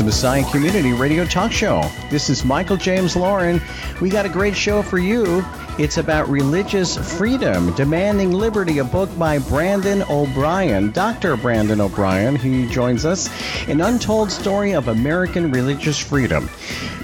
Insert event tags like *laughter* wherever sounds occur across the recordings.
the Messiah Community Radio Talk Show. This is Michael James Lauren. We got a great show for you. It's about religious freedom, demanding liberty, a book by Brandon O'Brien, Dr. Brandon O'Brien. He joins us. An untold story of American religious freedom.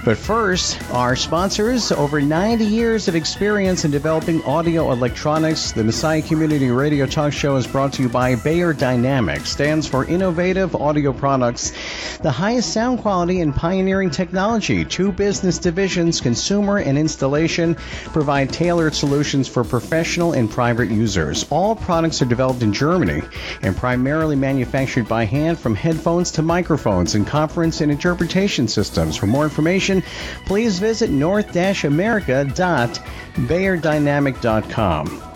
But first, our sponsors over 90 years of experience in developing audio electronics. The Messiah Community Radio Talk Show is brought to you by Beyerdynamic, stands for Innovative Audio Products, the highest sound quality and pioneering technology. Two business divisions, consumer and installation, provide tailored solutions for professional and private users. All products are developed in Germany and primarily manufactured by hand from headphones to microphones and conference and interpretation systems. For more information, please visit north-america.beyerdynamic.com.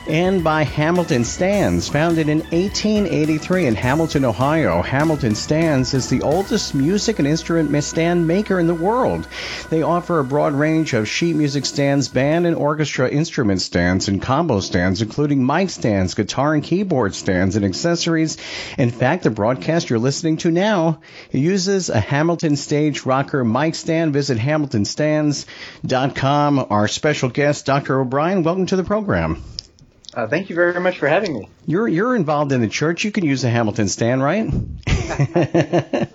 and by Hamilton Stands. Founded in 1883 in Hamilton, Ohio, Hamilton Stands is the oldest music and instrument stand maker in the world. They offer a broad range of sheet music stands, band and orchestra instrument stands, and combo stands, including mic stands, guitar and keyboard stands, and accessories. In fact, the broadcast you're listening to now uses a Hamilton Stage Rocker mic stand. Visit hamiltonstands.com. Our special guest, Dr. O'Brien, welcome to the program. Uh, thank you very much for having me. You're you're involved in the church. You can use the Hamilton stand, right? *laughs*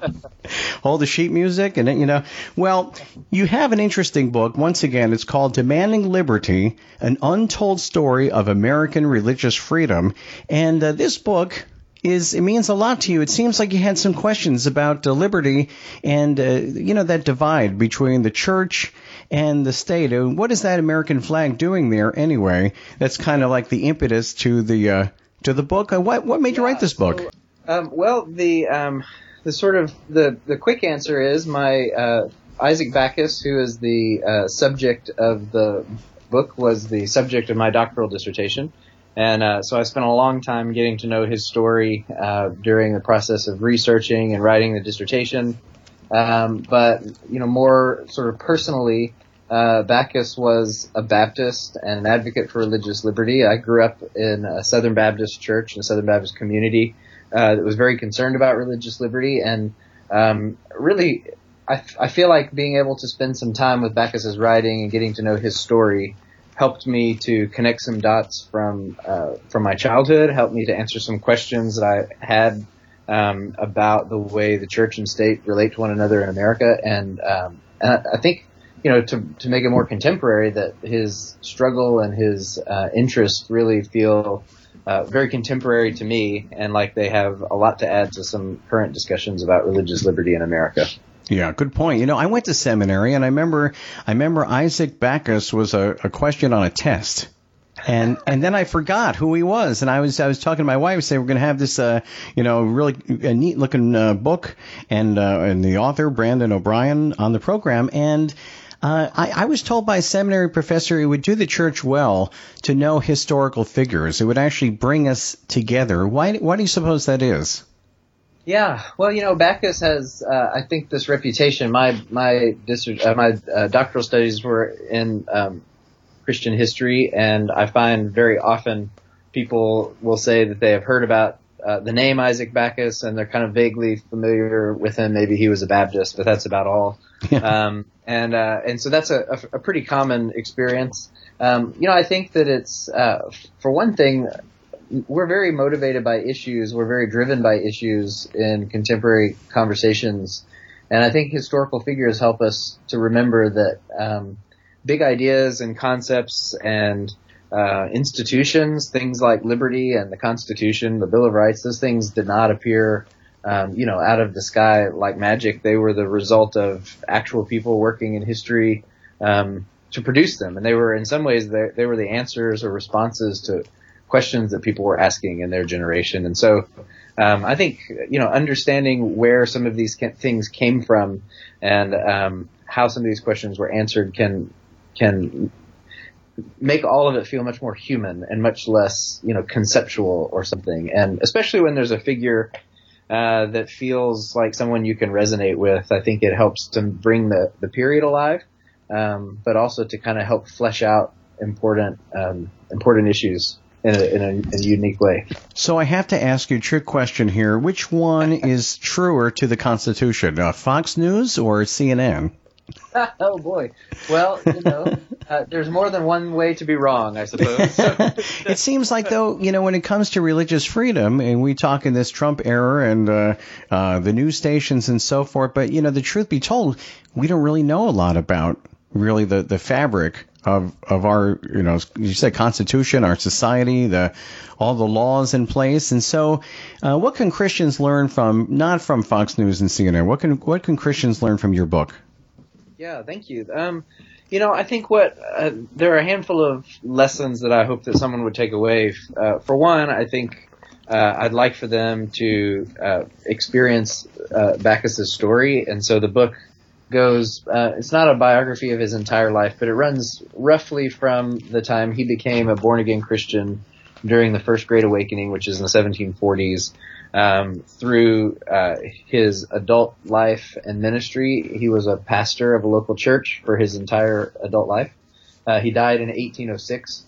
Hold the sheet music, and you know. Well, you have an interesting book. Once again, it's called "Demanding Liberty: An Untold Story of American Religious Freedom." And uh, this book is it means a lot to you. It seems like you had some questions about uh, liberty and uh, you know that divide between the church and the state. And What is that American flag doing there anyway? That's kind of like the impetus to the uh, to the book. Uh, what what made yeah, you write this book? So, um, well, the um, the sort of the the quick answer is my uh, Isaac Backus, who is the uh, subject of the book, was the subject of my doctoral dissertation. And uh, so I spent a long time getting to know his story uh, during the process of researching and writing the dissertation. Um, but you know, more sort of personally, uh, Backus was a Baptist and an advocate for religious liberty. I grew up in a Southern Baptist church and a Southern Baptist community uh, that was very concerned about religious liberty, and um, really, I, I feel like being able to spend some time with Backus's writing and getting to know his story helped me to connect some dots from uh, from my childhood, helped me to answer some questions that I had um, about the way the church and state relate to one another in America, and, um, and I, I, think you know to to make it more contemporary that his struggle and his uh, interest really feel uh, very contemporary to me, and like they have a lot to add to some current discussions about religious liberty in America. Yeah, good point. You know, I went to seminary, and I remember I remember Isaac Backus was a, a question on a test and and then I forgot who he was, and I was I was talking to my wife, saying we're going to have this, uh, you know, really a neat looking uh, book, and uh, and the author Brandon O'Brien on the program, and. Uh, I, I was told by a seminary professor it would do the church well to know historical figures. It would actually bring us together. Why, why do you suppose that is? Yeah, well, you know, Backus has, uh, I think, this reputation. My my uh, my uh, doctoral studies were in um, Christian history, and I find very often people will say that they have heard about uh, the name Isaac Backus and they're kind of vaguely familiar with him. Maybe he was a Baptist, but that's about all. *laughs* um, and uh, and so that's a, a, a pretty common experience. Um, you know, I think that it's uh, for one thing, we're very motivated by issues. We're very driven by issues in contemporary conversations, and I think historical figures help us to remember that um, big ideas and concepts and uh, institutions, things like liberty and the Constitution, the Bill of Rights, those things did not appear, um, you know, out of the sky like magic. They were the result of actual people working in history um, to produce them, and they were in some ways they, they were the answers or responses to questions that people were asking in their generation. And so, um, I think you know, understanding where some of these things came from and um, how some of these questions were answered can can make all of it feel much more human and much less, you know, conceptual or something. And especially when there's a figure uh, that feels like someone you can resonate with, I think it helps to bring the, the period alive, um, but also to kind of help flesh out important um, important issues in a, in, a, in a, unique way. So I have to ask you a trick question here. Which one *laughs* is truer to the Constitution, uh, Fox News or CNN? *laughs* oh boy. Well, you know, *laughs* uh, there's more than one way to be wrong, I suppose. *laughs* it seems like though, you know, when it comes to religious freedom, and we talk in this Trump era and uh, uh, the news stations and so forth, but you know, the truth be told, we don't really know a lot about really the the fabric of of our you know you said constitution our society the all the laws in place and so uh, what can Christians learn from not from Fox News and CNN what can what can Christians learn from your book yeah, thank you. Um, you know, I think what uh, there are a handful of lessons that I hope that someone would take away. Uh, for one, I think uh, I'd like for them to uh, experience uh, Backus's story, and so the book goes. Uh, it's not a biography of his entire life, but it runs roughly from the time he became a born again Christian during the First Great Awakening, which is in the 1740s, um, through uh, his adult life and ministry. He was a pastor of a local church for his entire adult life. Uh, he died in 1806,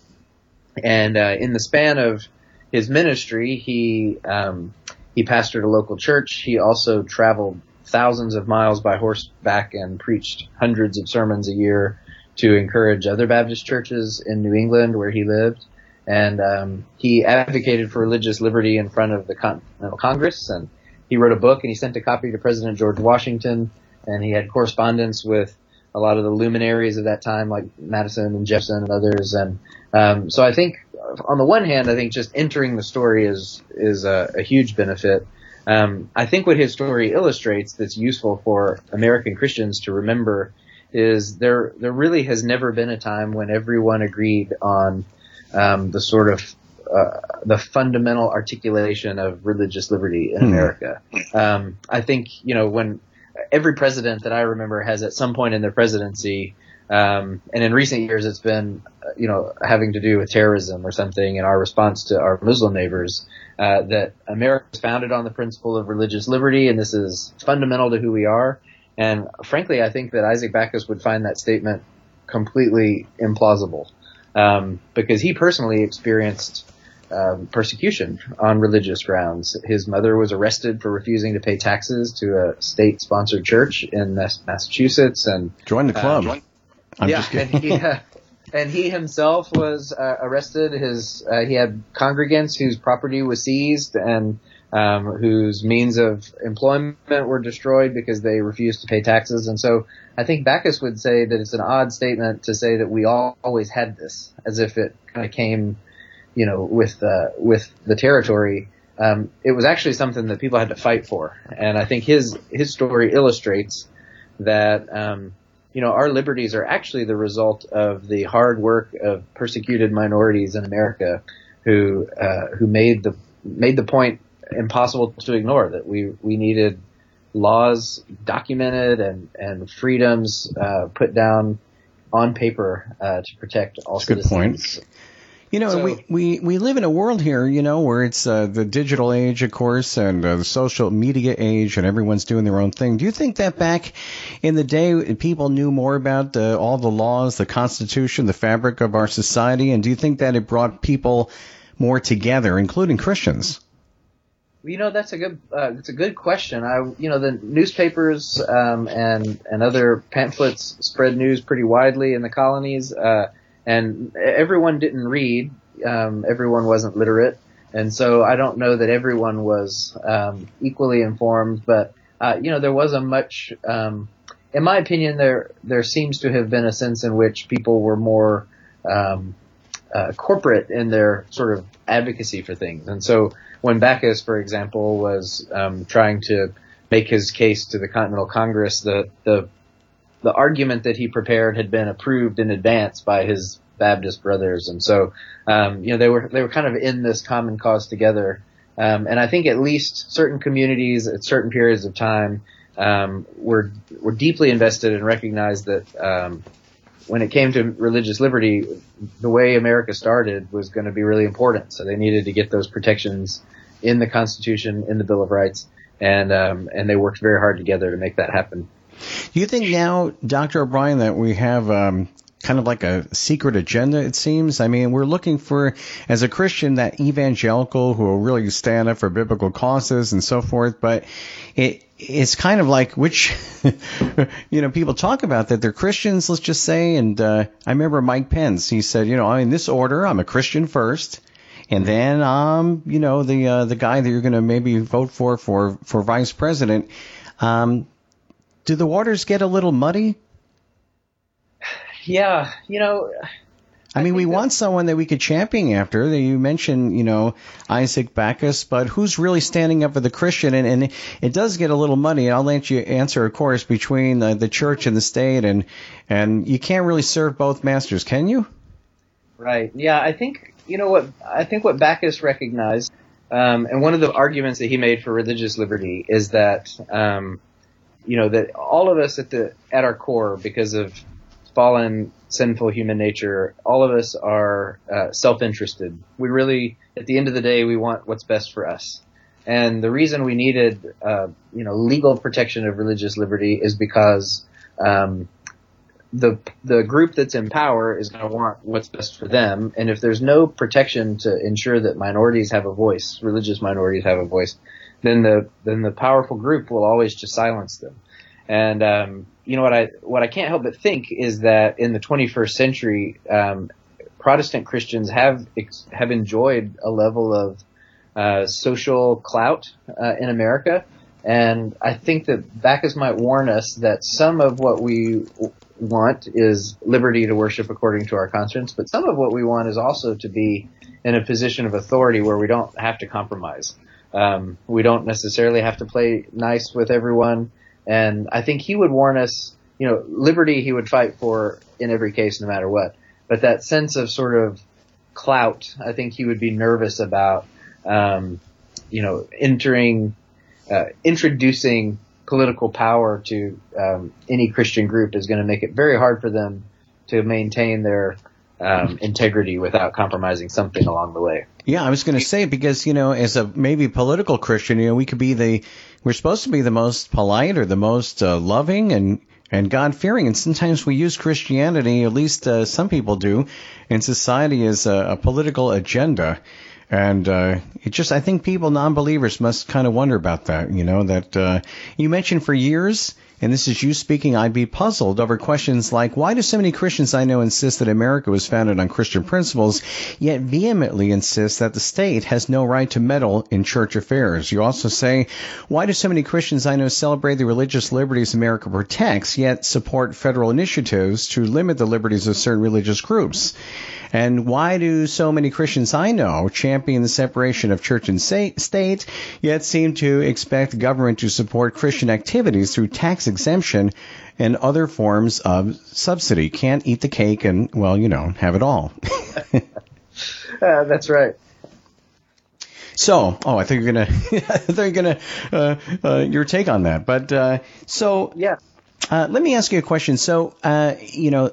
and uh, in the span of his ministry, he um, he pastored a local church. He also traveled thousands of miles by horseback and preached hundreds of sermons a year to encourage other Baptist churches in New England where he lived and um, he advocated for religious liberty in front of the Continental Congress. And he wrote a book, and he sent a copy to President George Washington. And he had correspondence with a lot of the luminaries of that time, like Madison and Jefferson and others. And um, so I think, on the one hand, I think just entering the story is is a, a huge benefit. Um, I think what his story illustrates that's useful for American Christians to remember is there there really has never been a time when everyone agreed on um, the sort of uh, the fundamental articulation of religious liberty in hmm. America. Um, I think you know when every president that I remember has at some point in their presidency, um, and in recent years it's been you know having to do with terrorism or something in our response to our Muslim neighbors. Uh, that America is founded on the principle of religious liberty, and this is fundamental to who we are. And frankly, I think that Isaac Backus would find that statement completely implausible um, because he personally experienced um, persecution on religious grounds. His mother was arrested for refusing to pay taxes to a state-sponsored church in Massachusetts, and join the club. Uh, yeah, and he, uh, and he himself was uh, arrested. His uh, he had congregants whose property was seized and um, whose means of employment were destroyed because they refused to pay taxes. And so I think Backus would say that it's an odd statement to say that we all always had this, as if it kind of came, you know, with uh, with the territory. Um, it was actually something that people had to fight for, and I think his his story illustrates that. Um, you know, our liberties are actually the result of the hard work of persecuted minorities in America, who uh, who made the made the point impossible to ignore that we we needed laws documented and and freedoms uh, put down on paper uh, to protect all That's citizens. Good point. You know, so, we, we, we live in a world here, you know, where it's uh, the digital age, of course, and uh, the social media age, and everyone's doing their own thing. Do you think that back in the day, people knew more about uh, all the laws, the Constitution, the fabric of our society, and do you think that it brought people more together, including Christians? You know, that's a good uh, that's a good question. I you know the newspapers um, and and other pamphlets spread news pretty widely in the colonies, uh, and everyone didn't read. Um, everyone wasn't literate, and so I don't know that everyone was um, equally informed. But uh, you know, there was a much, um, in my opinion, there there seems to have been a sense in which people were more um, uh, corporate in their sort of advocacy for things, and so when Backus, for example, was um, trying to make his case to the Continental Congress, the the the argument that he prepared had been approved in advance by his Baptist brothers, and so um, you know they were they were kind of in this common cause together. Um, and I think at least certain communities at certain periods of time um, were were deeply invested and recognized that um, when it came to religious liberty, the way America started was going to be really important. So they needed to get those protections in the Constitution, in the Bill of Rights, and um, and they worked very hard together to make that happen. Do you think now, Dr. O'Brien, that we have um, kind of like a secret agenda, it seems. I mean, we're looking for, as a Christian, that evangelical who will really stand up for biblical causes and so forth. But it, it's kind of like which, *laughs* you know, people talk about that they're Christians, let's just say. And uh, I remember Mike Pence, he said, you know, I'm in this order, I'm a Christian first. And then, um, you know, the uh, the guy that you're going to maybe vote for for for vice president. Um, do the waters get a little muddy yeah, you know. I, I mean, we that, want someone that we could champion after. You mentioned, you know, Isaac Backus, but who's really standing up for the Christian? And, and it does get a little muddy. I'll let you answer, of course, between the, the church and the state, and and you can't really serve both masters, can you? Right. Yeah, I think you know what I think what Backus recognized, um, and one of the arguments that he made for religious liberty is that. Um, you know that all of us at the at our core, because of fallen, sinful human nature, all of us are uh, self-interested. We really, at the end of the day, we want what's best for us. And the reason we needed, uh, you know, legal protection of religious liberty is because um, the the group that's in power is going to want what's best for them. And if there's no protection to ensure that minorities have a voice, religious minorities have a voice, then the then the powerful group will always just silence them. And um, you know what I what I can't help but think is that in the 21st century, um, Protestant Christians have have enjoyed a level of uh, social clout uh, in America, and I think that Backus might warn us that some of what we want is liberty to worship according to our conscience, but some of what we want is also to be in a position of authority where we don't have to compromise. Um, we don't necessarily have to play nice with everyone. And I think he would warn us, you know, liberty he would fight for in every case, no matter what. But that sense of sort of clout, I think he would be nervous about, um, you know, entering, uh, introducing political power to um, any Christian group is going to make it very hard for them to maintain their um, integrity without compromising something along the way. Yeah, I was going to say because you know, as a maybe political Christian, you know, we could be the we're supposed to be the most polite or the most uh, loving and and God fearing, and sometimes we use Christianity, at least uh, some people do, in society as a, a political agenda. And uh, it just, I think people, non-believers, must kind of wonder about that. You know, that uh, you mentioned for years and this is you speaking, I'd be puzzled over questions like why do so many Christians I know insist that America was founded on Christian principles, yet vehemently insist that the state has no right to meddle in church affairs? You also say, why do so many Christians I know celebrate the religious liberties America protects, yet support federal initiatives to limit the liberties of certain religious groups? And why do so many Christians I know champion the separation of church and state, yet seem to expect government to support Christian activities through tax exemption and other forms of subsidy? Can't eat the cake and, well, you know, have it all. *laughs* uh, that's right. So, oh, I think you're gonna, *laughs* I think you're gonna, uh, uh, your take on that. But uh, so, yeah. Uh, let me ask you a question. So, uh, you know,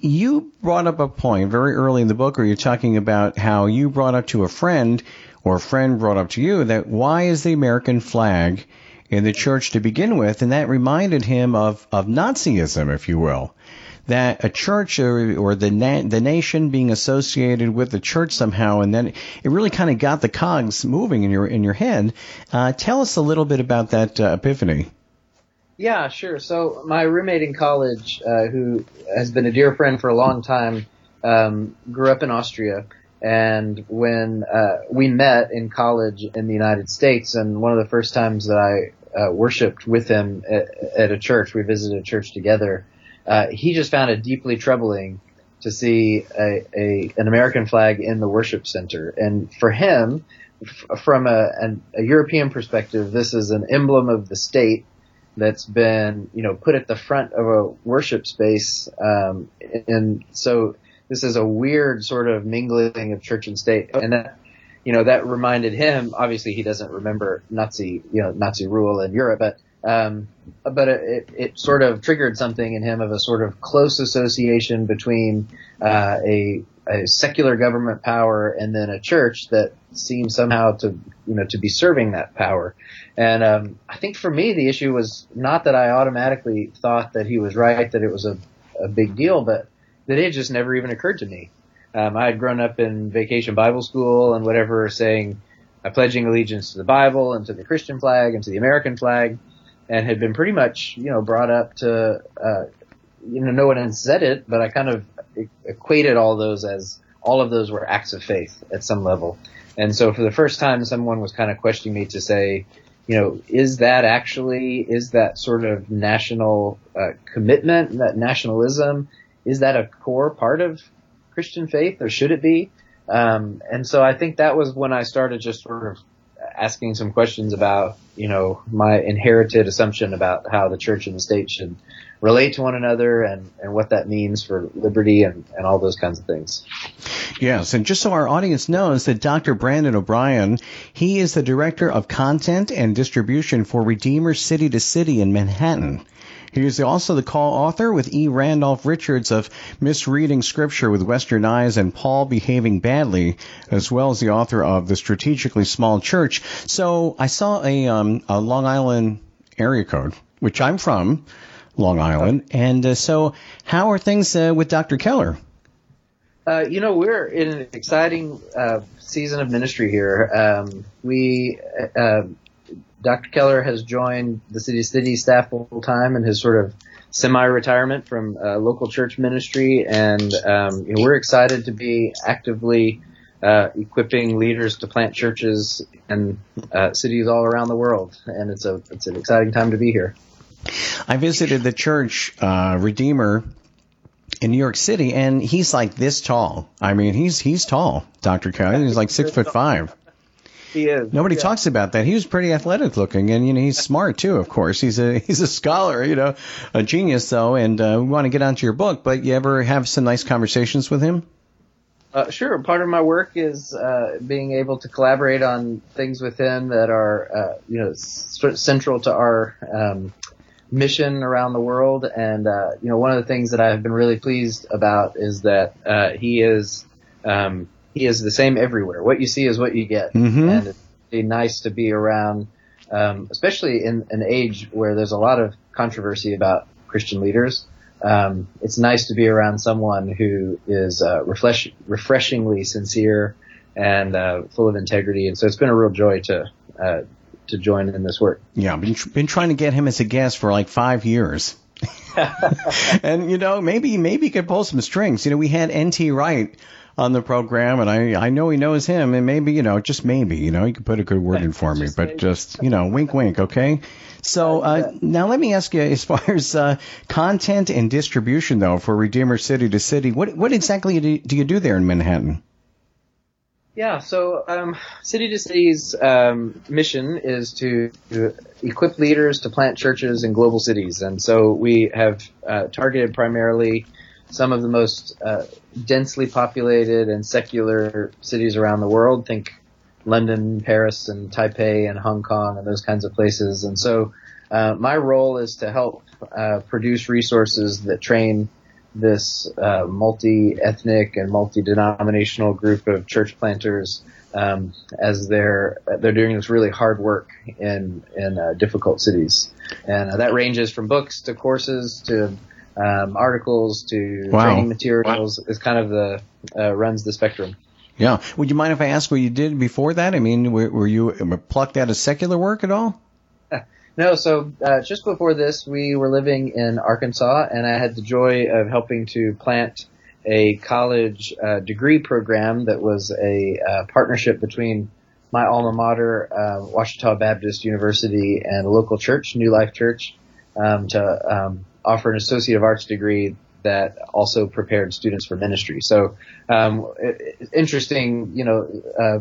you brought up a point very early in the book where you're talking about how you brought up to a friend or a friend brought up to you that why is the American flag in the church to begin with? And that reminded him of, of Nazism, if you will. That a church or, or the na- the nation being associated with the church somehow, and then it really kind of got the cogs moving in your in your head. Uh, tell us a little bit about that uh, epiphany. Yeah, sure. So my roommate in college, uh, who has been a dear friend for a long time, um, grew up in Austria. And when uh, we met in college in the United States, and one of the first times that I uh, worshipped with him at, at, a church, we visited a church together. Uh, he just found it deeply troubling to see a, a, an American flag in the worship center, and for him, f- from a, an, a European perspective, this is an emblem of the state that's been, you know, put at the front of a worship space. Um, and so this is a weird sort of mingling of church and state. And that, you know, that reminded him, obviously he doesn't remember Nazi, you know, Nazi rule in Europe, but, um, but it, it sort of triggered something in him of a sort of close association between uh, a, a secular government power and then a church that seemed somehow to you know to be serving that power. And um, I think for me the issue was not that I automatically thought that he was right that it was a, a big deal, but that it just never even occurred to me. Um, I had grown up in vacation Bible school and whatever, saying uh, pledging allegiance to the Bible and to the Christian flag and to the American flag and had been pretty much, you know, brought up to, uh, you know, no one had said it, but I kind of equated all those as all of those were acts of faith at some level. And so for the first time, someone was kind of questioning me to say, you know, is that actually, is that sort of national uh, commitment, that nationalism, is that a core part of Christian faith or should it be? Um, and so I think that was when I started just sort of asking some questions about, you know, my inherited assumption about how the church and the state should relate to one another and, and what that means for liberty and, and all those kinds of things. Yes, and just so our audience knows that Dr. Brandon O'Brien, he is the director of content and distribution for Redeemer City to City in Manhattan. He is also the co-author with E. Randolph Richards of Misreading Scripture with Western Eyes and Paul Behaving Badly, as well as the author of The Strategically Small Church. So I saw a, um, a Long Island area code, which I'm from, Long Island. And uh, so how are things uh, with Dr. Keller? Uh, you know, we're in an exciting uh, season of ministry here. Um, we uh, Dr. Keller has joined the City City staff full time and his sort of semi-retirement from uh, local church ministry, and um, you know, we're excited to be actively uh, equipping leaders to plant churches in uh, cities all around the world, and it's a it's an exciting time to be here. I visited the church uh, Redeemer in New York City, and he's like this tall. I mean, he's he's tall, Dr. Keller. He's like six foot five. He is. Nobody yeah. talks about that. He was pretty athletic looking, and you know he's smart too. Of course, he's a *laughs* he's a scholar, you know, a genius though. And uh, we want to get onto your book, but you ever have some nice conversations with him? Uh, sure. Part of my work is uh, being able to collaborate on things with him that are, uh, you know, central to our um, mission around the world. And uh, you know, one of the things that I've been really pleased about is that uh, he is um, he is the same everywhere. What you see is what you get, mm-hmm. and it's be nice to be around, um, especially in an age where there's a lot of controversy about Christian leaders. Um, it's nice to be around someone who is uh, refresh- refreshingly sincere and uh, full of integrity, and so it's been a real joy to uh, to join in this work. Yeah, I've been been trying to get him as a guest for like five years. *laughs* and you know, maybe maybe he could pull some strings. You know, we had N.T. Wright on the program, and I I know he knows him, and maybe you know just maybe you know you could put a good word in for me, but just you know wink wink, okay. So uh, now let me ask you, as far as uh, content and distribution though for Redeemer City to City, what what exactly do you do there in Manhattan? Yeah, so um, City to City's um, mission is to, equip leaders to plant churches in global cities, and so we have uh, targeted primarily some of the most uh, densely populated and secular cities around the world. Think London, Paris, and Taipei, and Hong Kong, and those kinds of places. And so, uh, my role is to help uh, produce resources that train this uh, multi-ethnic and multi-denominational group of church planters um, as they're they're doing this really hard work in in uh, difficult cities, and uh, that ranges from books to courses to um, articles to wow. training materials. Wow. Is kind of the uh, runs the spectrum. Yeah. Would you mind if I ask what you did before that? I mean, were, were you plucked out of secular work at all? No. So uh, just before this, we were living in Arkansas, and I had the joy of helping to plant a college uh, degree program that was a uh, partnership between my alma mater, uh, Ouachita Baptist University, and a local church, New Life Church, um, to um, offer an Associate of Arts degree that also prepared students for ministry. So, um, it, interesting, you know, uh,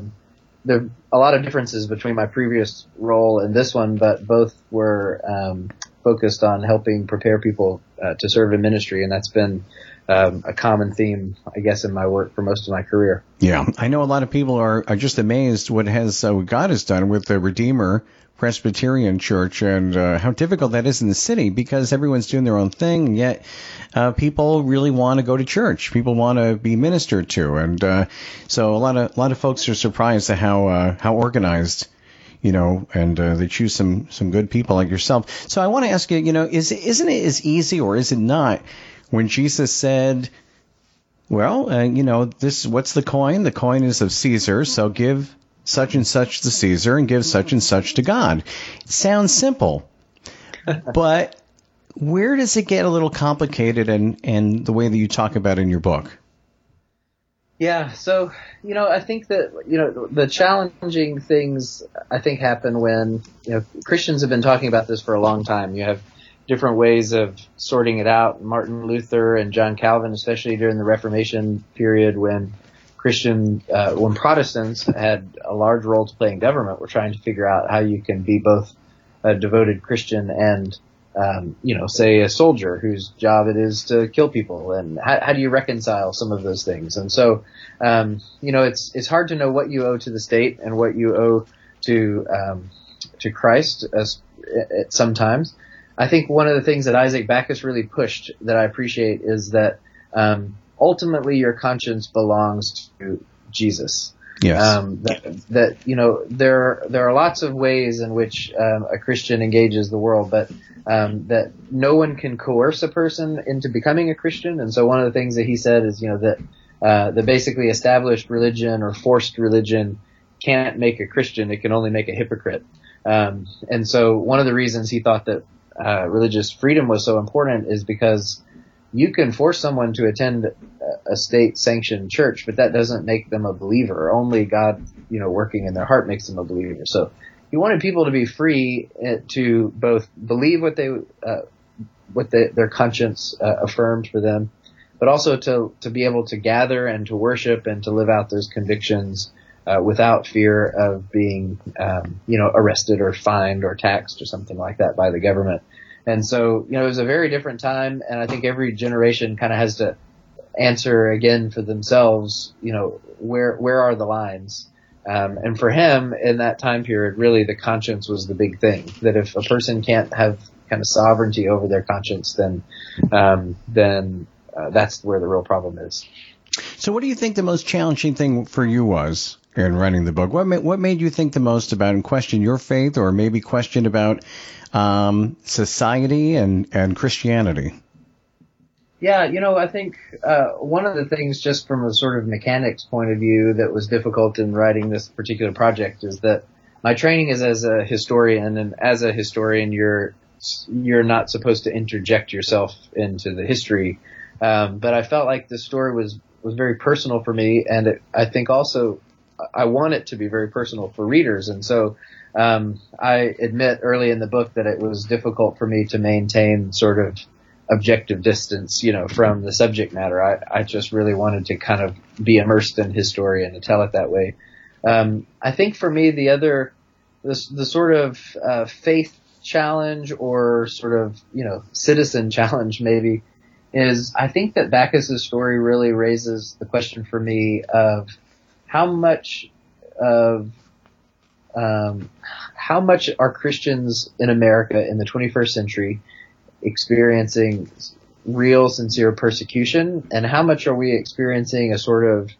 there are a lot of differences between my previous role and this one, but both were um, focused on helping prepare people uh, to serve in ministry, and that's been um, a common theme, I guess, in my work for most of my career. Yeah, I know a lot of people are, are just amazed what has uh, what God has done with the Redeemer Presbyterian church and uh, how difficult that is in the city because everyone's doing their own thing, and yet uh, people really want to go to church. People want to be ministered to, and uh, so a lot of a lot of folks are surprised at how uh, how organized. You know, and uh, they choose some some good people like yourself. So I want to ask you, you know, is isn't it as easy or is it not when Jesus said, well, uh, you know, this what's the coin? The coin is of Caesar, so give such and such to Caesar and give such and such to God. It sounds simple, *laughs* but where does it get a little complicated and, and the way that you talk about in your book? Yeah, so you know, I think that you know the challenging things I think happen when you know Christians have been talking about this for a long time. You have different ways of sorting it out. Martin Luther and John Calvin, especially during the Reformation period, when Christian, uh, when Protestants had a large role to play in government, were trying to figure out how you can be both a devoted Christian and, um, you know, say a soldier whose job it is to kill people, and how, how do you reconcile some of those things? And so, um, you know, it's it's hard to know what you owe to the state and what you owe to um, to Christ as, at sometimes. I think one of the things that Isaac Backus really pushed that I appreciate is that um, ultimately your conscience belongs to Jesus. Yes. Um, that, that, you know there there are lots of ways in which um, a Christian engages the world, but um, that no one can coerce a person into becoming a Christian. And so one of the things that he said is you know that uh, the basically established religion or forced religion can't make a Christian; it can only make a hypocrite. Um, and so one of the reasons he thought that uh, religious freedom was so important is because you can force someone to attend a state sanctioned church, but that doesn't make them a believer. Only God, you know, working in their heart makes them a believer. So he wanted people to be free eh, to both believe what they, uh, what their conscience uh, affirmed for them, but also to, to be able to gather and to worship and to live out those convictions uh, without fear of being, um, you know, arrested or fined or taxed or something like that by the government. And so, you know, it was a very different time, and I think every generation kind of has to answer again for themselves, you know, where where are the lines? Um, and for him, in that time period, really the conscience was the big thing. That if a person can't have kind of sovereignty over their conscience, then um, then uh, that's where the real problem is. So, what do you think the most challenging thing for you was in writing the book? What made, what made you think the most about and question your faith, or maybe question about um, society and, and Christianity? Yeah, you know, I think uh, one of the things, just from a sort of mechanics point of view, that was difficult in writing this particular project is that my training is as a historian, and as a historian, you're you're not supposed to interject yourself into the history. Um, but I felt like the story was was very personal for me, and it, I think also I want it to be very personal for readers, and so um, I admit early in the book that it was difficult for me to maintain sort of objective distance, you know, from the subject matter. I, I just really wanted to kind of be immersed in his story and to tell it that way. Um, I think for me, the other, the, the sort of uh, faith challenge or sort of, you know, citizen *laughs* challenge maybe is I think that Backus's story really raises the question for me of how much of um, how much are Christians in America in the 21st century experiencing real, sincere persecution, and how much are we experiencing a sort of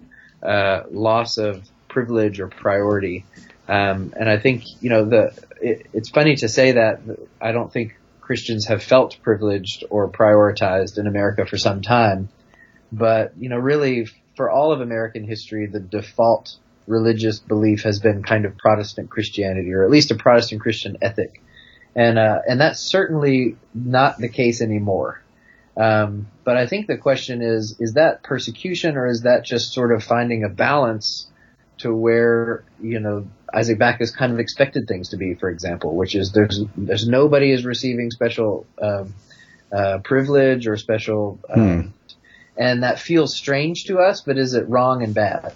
uh, loss of privilege or priority? Um, and I think you know the it, it's funny to say that I don't think Christians have felt privileged or prioritized in America for some time, but you know really for all of American history, the default religious belief has been kind of Protestant Christianity, or at least a Protestant Christian ethic, and uh, and that's certainly not the case anymore. Um, but I think the question is: is that persecution, or is that just sort of finding a balance to where you know Isaac Backus kind of expected things to be, for example, which is there's there's nobody is receiving special um, uh, privilege or special, um. And that feels strange to us. But is it wrong and bad?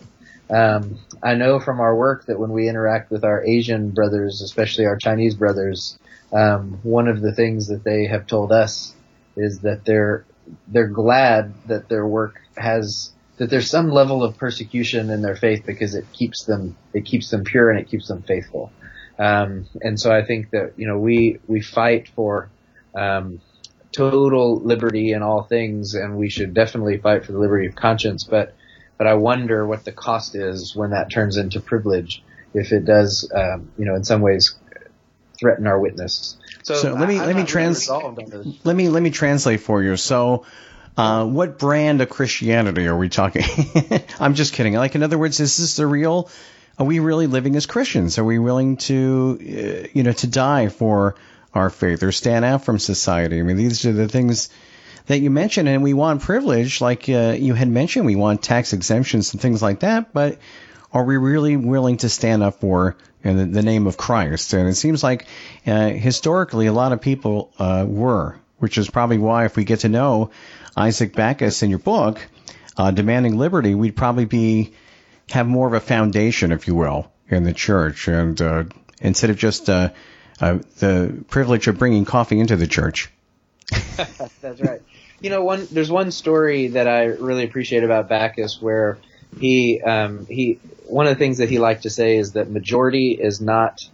Um, I know from our work that when we interact with our Asian brothers, especially our Chinese brothers, um, one of the things that they have told us is that they're they're glad that their work has that there's some level of persecution in their faith because it keeps them it keeps them pure and it keeps them faithful. Um, and so I think that you know we we fight for um, total liberty in all things, and we should definitely fight for the liberty of conscience. But but I wonder what the cost is when that turns into privilege, if it does, um, you know, in some ways threaten our witness. So, so let me I, let me trans let me let me translate for you. So. Uh, what brand of Christianity are we talking? *laughs* I'm just kidding. Like, in other words, is this the real? Are we really living as Christians? Are we willing to, uh, you know, to die for our faith or stand out from society? I mean, these are the things that you mentioned, and we want privilege, like uh, you had mentioned. We want tax exemptions and things like that, but are we really willing to stand up for in the, the name of Christ? And it seems like uh, historically a lot of people uh, were, which is probably why if we get to know Isaac Backus in your book, uh, demanding liberty, we'd probably be have more of a foundation, if you will, in the church, and uh, instead of just uh, the privilege of bringing coffee into the church. *laughs* That's right. You know, one there's one story that I really appreciate about Backus where he um, he one of the things that he liked to say is that majority is not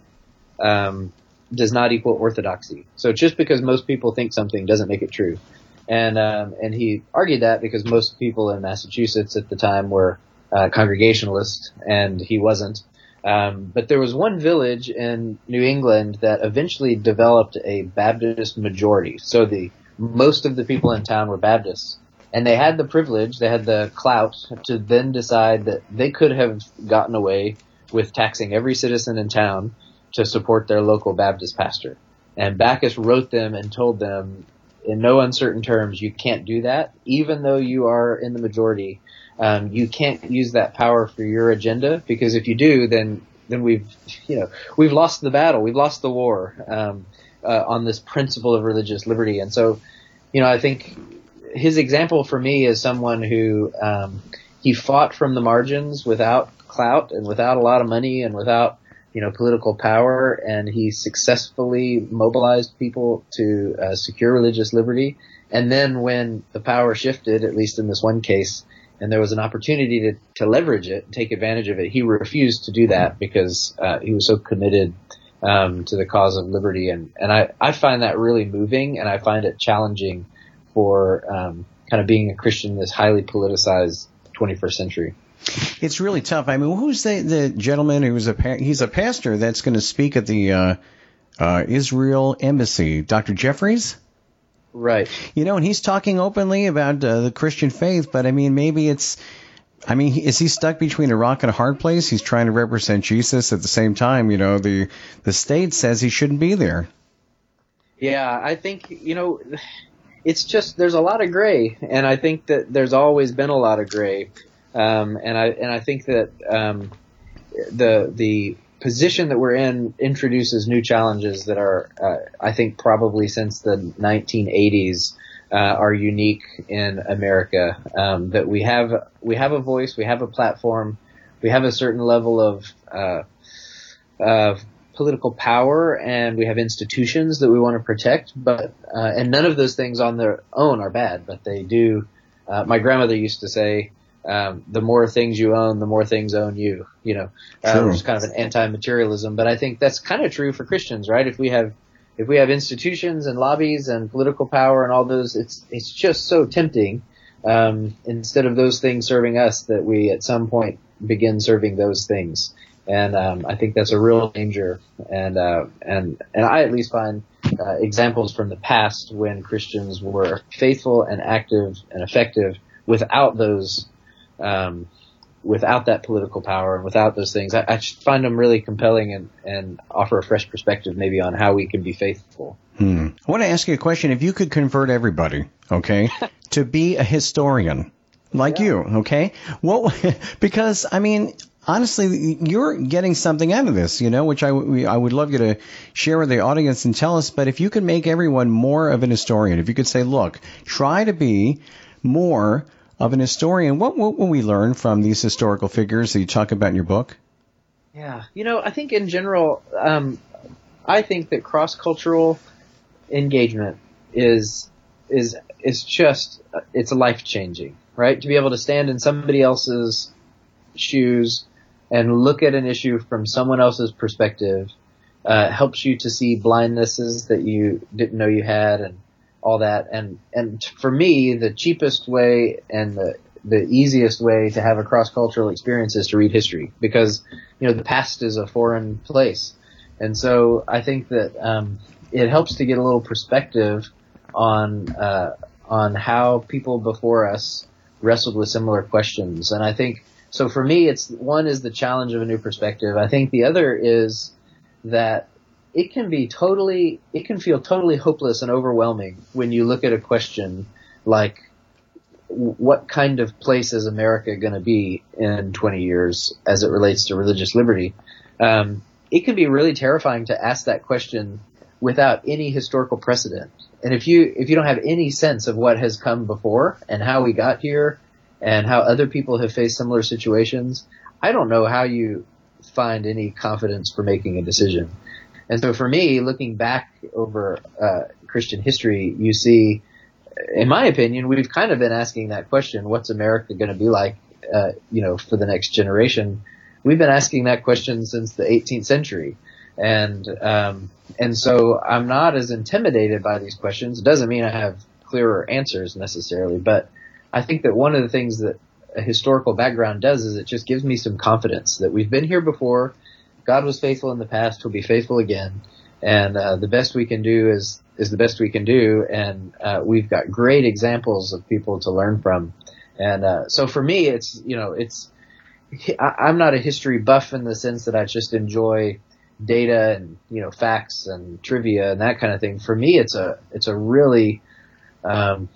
um, does not equal orthodoxy. So just because most people think something doesn't make it true. And um, and he argued that because most people in Massachusetts at the time were uh, Congregationalist, and he wasn't. Um, but there was one village in New England that eventually developed a Baptist majority. So the most of the people in town were Baptists, and they had the privilege, they had the clout to then decide that they could have gotten away with taxing every citizen in town to support their local Baptist pastor. And Backus wrote them and told them in no uncertain terms, you can't do that, even though you are in the majority. Um, you can't use that power for your agenda because if you do, then then we've you know we've lost the battle, we've lost the war um, uh, on this principle of religious liberty. And so, you know, I think his example for me is someone who um, he fought from the margins without clout and without a lot of money and without you know political power, and he successfully mobilized people to uh, secure religious liberty. And then when the power shifted, at least in this one case, and there was an opportunity to, to leverage it, take advantage of it, he refused to do that because uh, he was so committed um, to the cause of liberty. And, and I, I find that really moving, and I find it challenging for um, kind of being a Christian in this highly politicized 21st century. It's really tough. I mean, who's the the gentleman who's a he's a pastor that's going to speak at the uh, uh, Israel embassy? Dr. Jeffress. Right. You know, and he's talking openly about uh, the Christian faith, but I mean, maybe it's. I mean, is he stuck between a rock and a hard place? He's trying to represent Jesus at the same time. You know, the the state says he shouldn't be there. Yeah, I think you know it's just there's a lot of gray, and I think that there's always been a lot of gray, um, and I and I think that um, the the position that we're in introduces new challenges that are, uh, I think, probably since the 1980s. Uh, are unique in America. Um, that we have we have a voice, we have a platform, we have a certain level of uh, of political power and we have institutions that we want to protect, but uh, and none of those things on their own are bad, but they do. Uh, my grandmother used to say, um, "The more things you own, the more things own you." You know, uh, which is kind of an anti-materialism, but I think that's kind of true for Christians, right? If we have if we have institutions and lobbies and political power and all those, it's it's just so tempting. Um, instead of those things serving us, that we at some point begin serving those things and um, I think that's a real danger. And uh, and and I at least find uh, examples from the past when Christians were faithful and active and effective without those. Um, without that political power and without those things, I, I find them really compelling and, and offer a fresh perspective maybe on how we can be faithful. Hmm. I want to ask you a question. If you could convert everybody, okay, *laughs* to be a historian, like yeah. you, okay? What? *laughs* Because I mean, honestly, you're getting something out of this, you know, which I, I would love you to share with the audience and tell us. But if you could make everyone more of an historian, if you could say, look, try to be more of an historian, what, what will we learn from these historical figures that you talk about in your book? Yeah, you know, I think in general, um, I think that cross cultural engagement is is is just it's life changing, right? To be able to stand in somebody else's shoes and look at an issue from someone else's perspective uh, helps you to see blindnesses that you didn't know you had and all that. And, and for me, the cheapest way and the, the easiest way to have a cross-cultural experience is to read history because, you know, the past is a foreign place. And so I think that, um, it helps to get a little perspective on, uh, on how people before us wrestled with similar questions. And I think, so for me, it's one is the challenge of a new perspective. I think the other is that it can be totally, it can feel totally hopeless and overwhelming when you look at a question like, what kind of place is America going to be in 20 years as it relates to religious liberty? Um, it can be really terrifying to ask that question without any historical precedent. And if you if you don't have any sense of what has come before and how we got here and how other people have faced similar situations, I don't know how you find any confidence for making a decision. And so for me, looking back over uh, Christian history, you see, in my opinion, we've kind of been asking that question: What's America going to be like, uh, you know, for the next generation? We've been asking that question since the 18th century, and um, and so I'm not as intimidated by these questions. It doesn't mean I have clearer answers necessarily, but I think that one of the things that a historical background does is it just gives me some confidence that we've been here before. God was faithful in the past; He'll be faithful again, and uh, the best we can do is is the best we can do. And uh, we've got great examples of people to learn from. And uh, so for me, it's you know it's I, I'm not a history buff in the sense that I just enjoy data and you know facts and trivia and that kind of thing. For me, it's a it's a really um,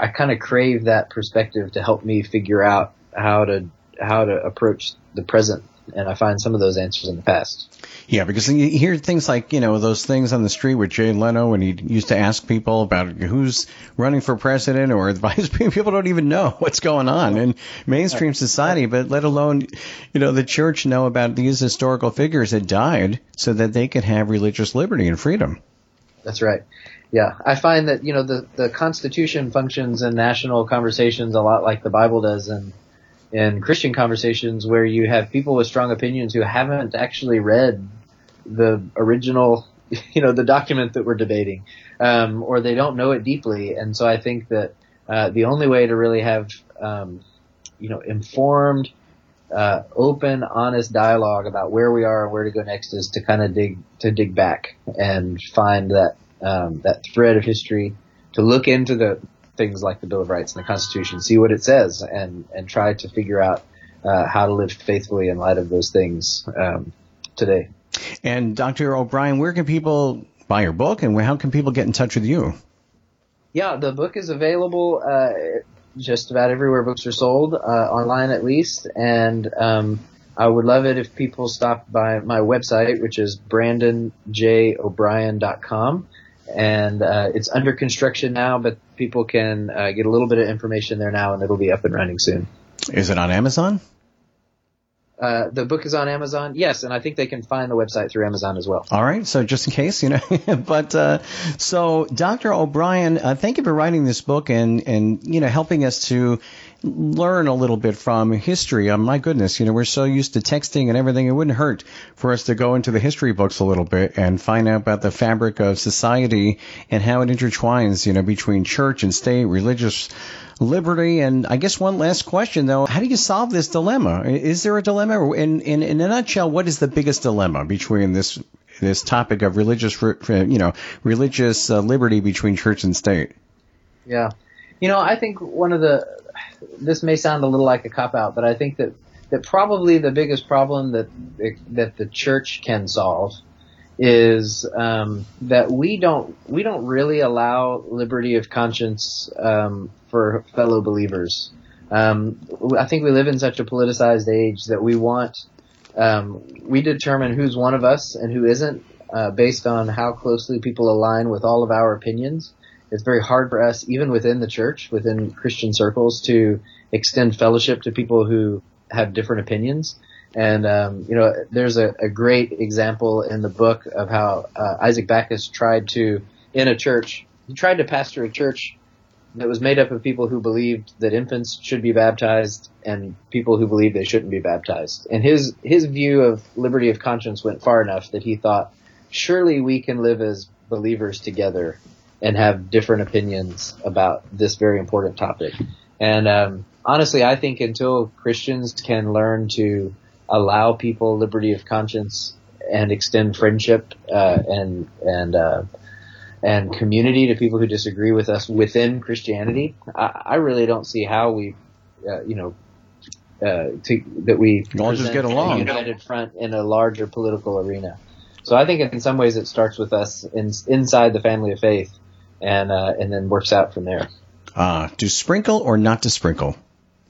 I kind of crave that perspective to help me figure out how to how to approach the present and I find some of those answers in the past. Yeah, because you hear things like, you know, those things on the street with Jay Leno when he used to ask people about who's running for president or *laughs* vice president. People don't even know what's going on in mainstream society, but let alone, you know, the church know about these historical figures that died so that they could have religious liberty and freedom. That's right. Yeah, I find that, you know, the, the Constitution functions in national conversations a lot like the Bible does, and in Christian conversations where you have people with strong opinions who haven't actually read the original, *laughs* you know, the document that we're debating, um, or they don't know it deeply. And so I think that uh, the only way to really have, um, you know, informed, uh, open, honest dialogue about where we are and where to go next is to kind of dig to dig back and find that um, that thread of history, to look into the things like the Bill of Rights and the Constitution, see what it says, and and try to figure out uh, how to live faithfully in light of those things um, today. And Dr. O'Brien, where can people buy your book, and how can people get in touch with you? Yeah, the book is available uh, just about everywhere books are sold, uh, online at least, and um, I would love it if people stopped by my website, which is brandonjobrien.com and uh, it's under construction now, but people can uh, get a little bit of information there now, and it'll be up and running soon. Is it on Amazon? Uh, the book is on Amazon, yes, and I think they can find the website through Amazon as well. All right, so just in case, you know, *laughs* but uh, so Dr. O'Brien, uh, thank you for writing this book and and you know helping us to learn a little bit from history. Um, my goodness, you know, we're so used to texting and everything. It wouldn't hurt for us to go into the history books a little bit and find out about the fabric of society and how it intertwines, you know, between church and state, religious liberty. And I guess one last question though, how do you solve this dilemma? Is there a dilemma? In, in, in a nutshell, what is the biggest dilemma between this, this topic of religious, you know, religious uh, liberty between church and state? Yeah. You know, I think one of the this may sound a little like a cop out, but I think that that probably the biggest problem that that the church can solve is um, that we don't we don't really allow liberty of conscience um, for fellow believers. Um, I think we live in such a politicized age that we want um, we determine who's one of us and who isn't uh, based on how closely people align with all of our opinions it's very hard for us, even within the church, within Christian circles, to extend fellowship to people who have different opinions. And um, you know, there's a, a, great example in the book of how uh, Isaac Backus tried to, in a church, he tried to pastor a church that was made up of people who believed that infants should be baptized and people who believed they shouldn't be baptized. And his his view of liberty of conscience went far enough that he thought, surely we can live as believers together and have different opinions about this very important topic. And um, honestly, I think until Christians can learn to allow people liberty of conscience and extend friendship uh, and and uh, and community to people who disagree with us within Christianity, I, I really don't see how we, uh, you know, uh, to, that we all just get along. A united front in a larger political arena. So I think in some ways it starts with us in, inside the family of faith, and uh, and then works out from there. Ah, to sprinkle or not to sprinkle?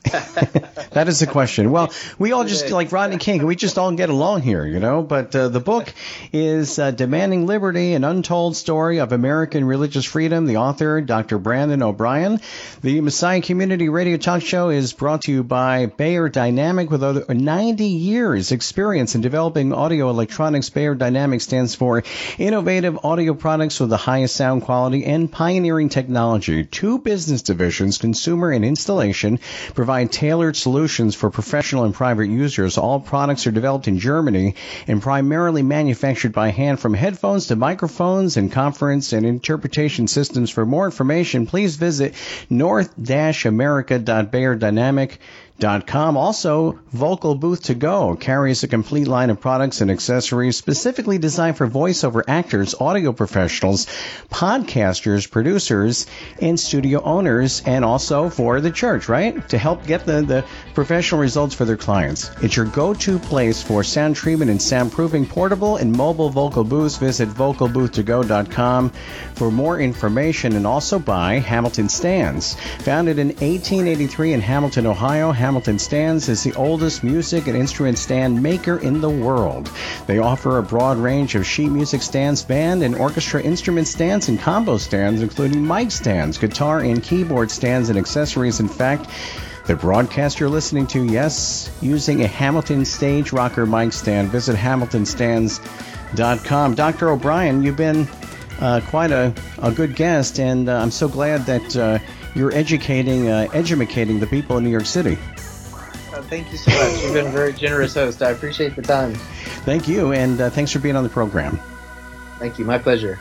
*laughs* that is the question. Well, we all just like Rodney King. We just all get along here, you know. But uh, the book is uh, "Demanding Liberty: An Untold Story of American Religious Freedom." The author, Dr. Brandon O'Brien. The Messiah Community Radio Talk Show is brought to you by Beyerdynamic, with over 90 years experience in developing audio electronics. Beyerdynamic stands for innovative audio products with the highest sound quality and pioneering technology. Two business divisions, consumer and installation, provide provide tailored solutions for professional and private users. All products are developed in Germany and primarily manufactured by hand from headphones to microphones and conference and interpretation systems. For more information, please visit north-america.beyerdynamic.com Com. Also, Vocal Booth to Go carries a complete line of products and accessories specifically designed for voiceover actors, audio professionals, podcasters, producers, and studio owners, and also for the church, right? To help get the, the professional results for their clients. It's your go-to place for sound treatment and soundproofing portable and mobile vocal booths. Visit vocalbooth2go.com for more information and also buy Hamilton Stands. Founded in 1883 in Hamilton, Ohio, Hamilton Stands is the oldest music and instrument stand maker in the world. They offer a broad range of sheet music stands, band and orchestra instrument stands, and combo stands, including mic stands, guitar and keyboard stands, and accessories. In fact, the broadcast you're listening to, yes, using a Hamilton Stage Rocker mic stand. Visit hamiltonstands.com. Dr. O'Brien, you've been uh, quite a, a good guest, and uh, I'm so glad that uh, you're educating, uh, educating the people in New York City. Uh, thank you so much. You've been a very generous host. I appreciate the time. Thank you, and uh, thanks for being on the program. Thank you. My pleasure.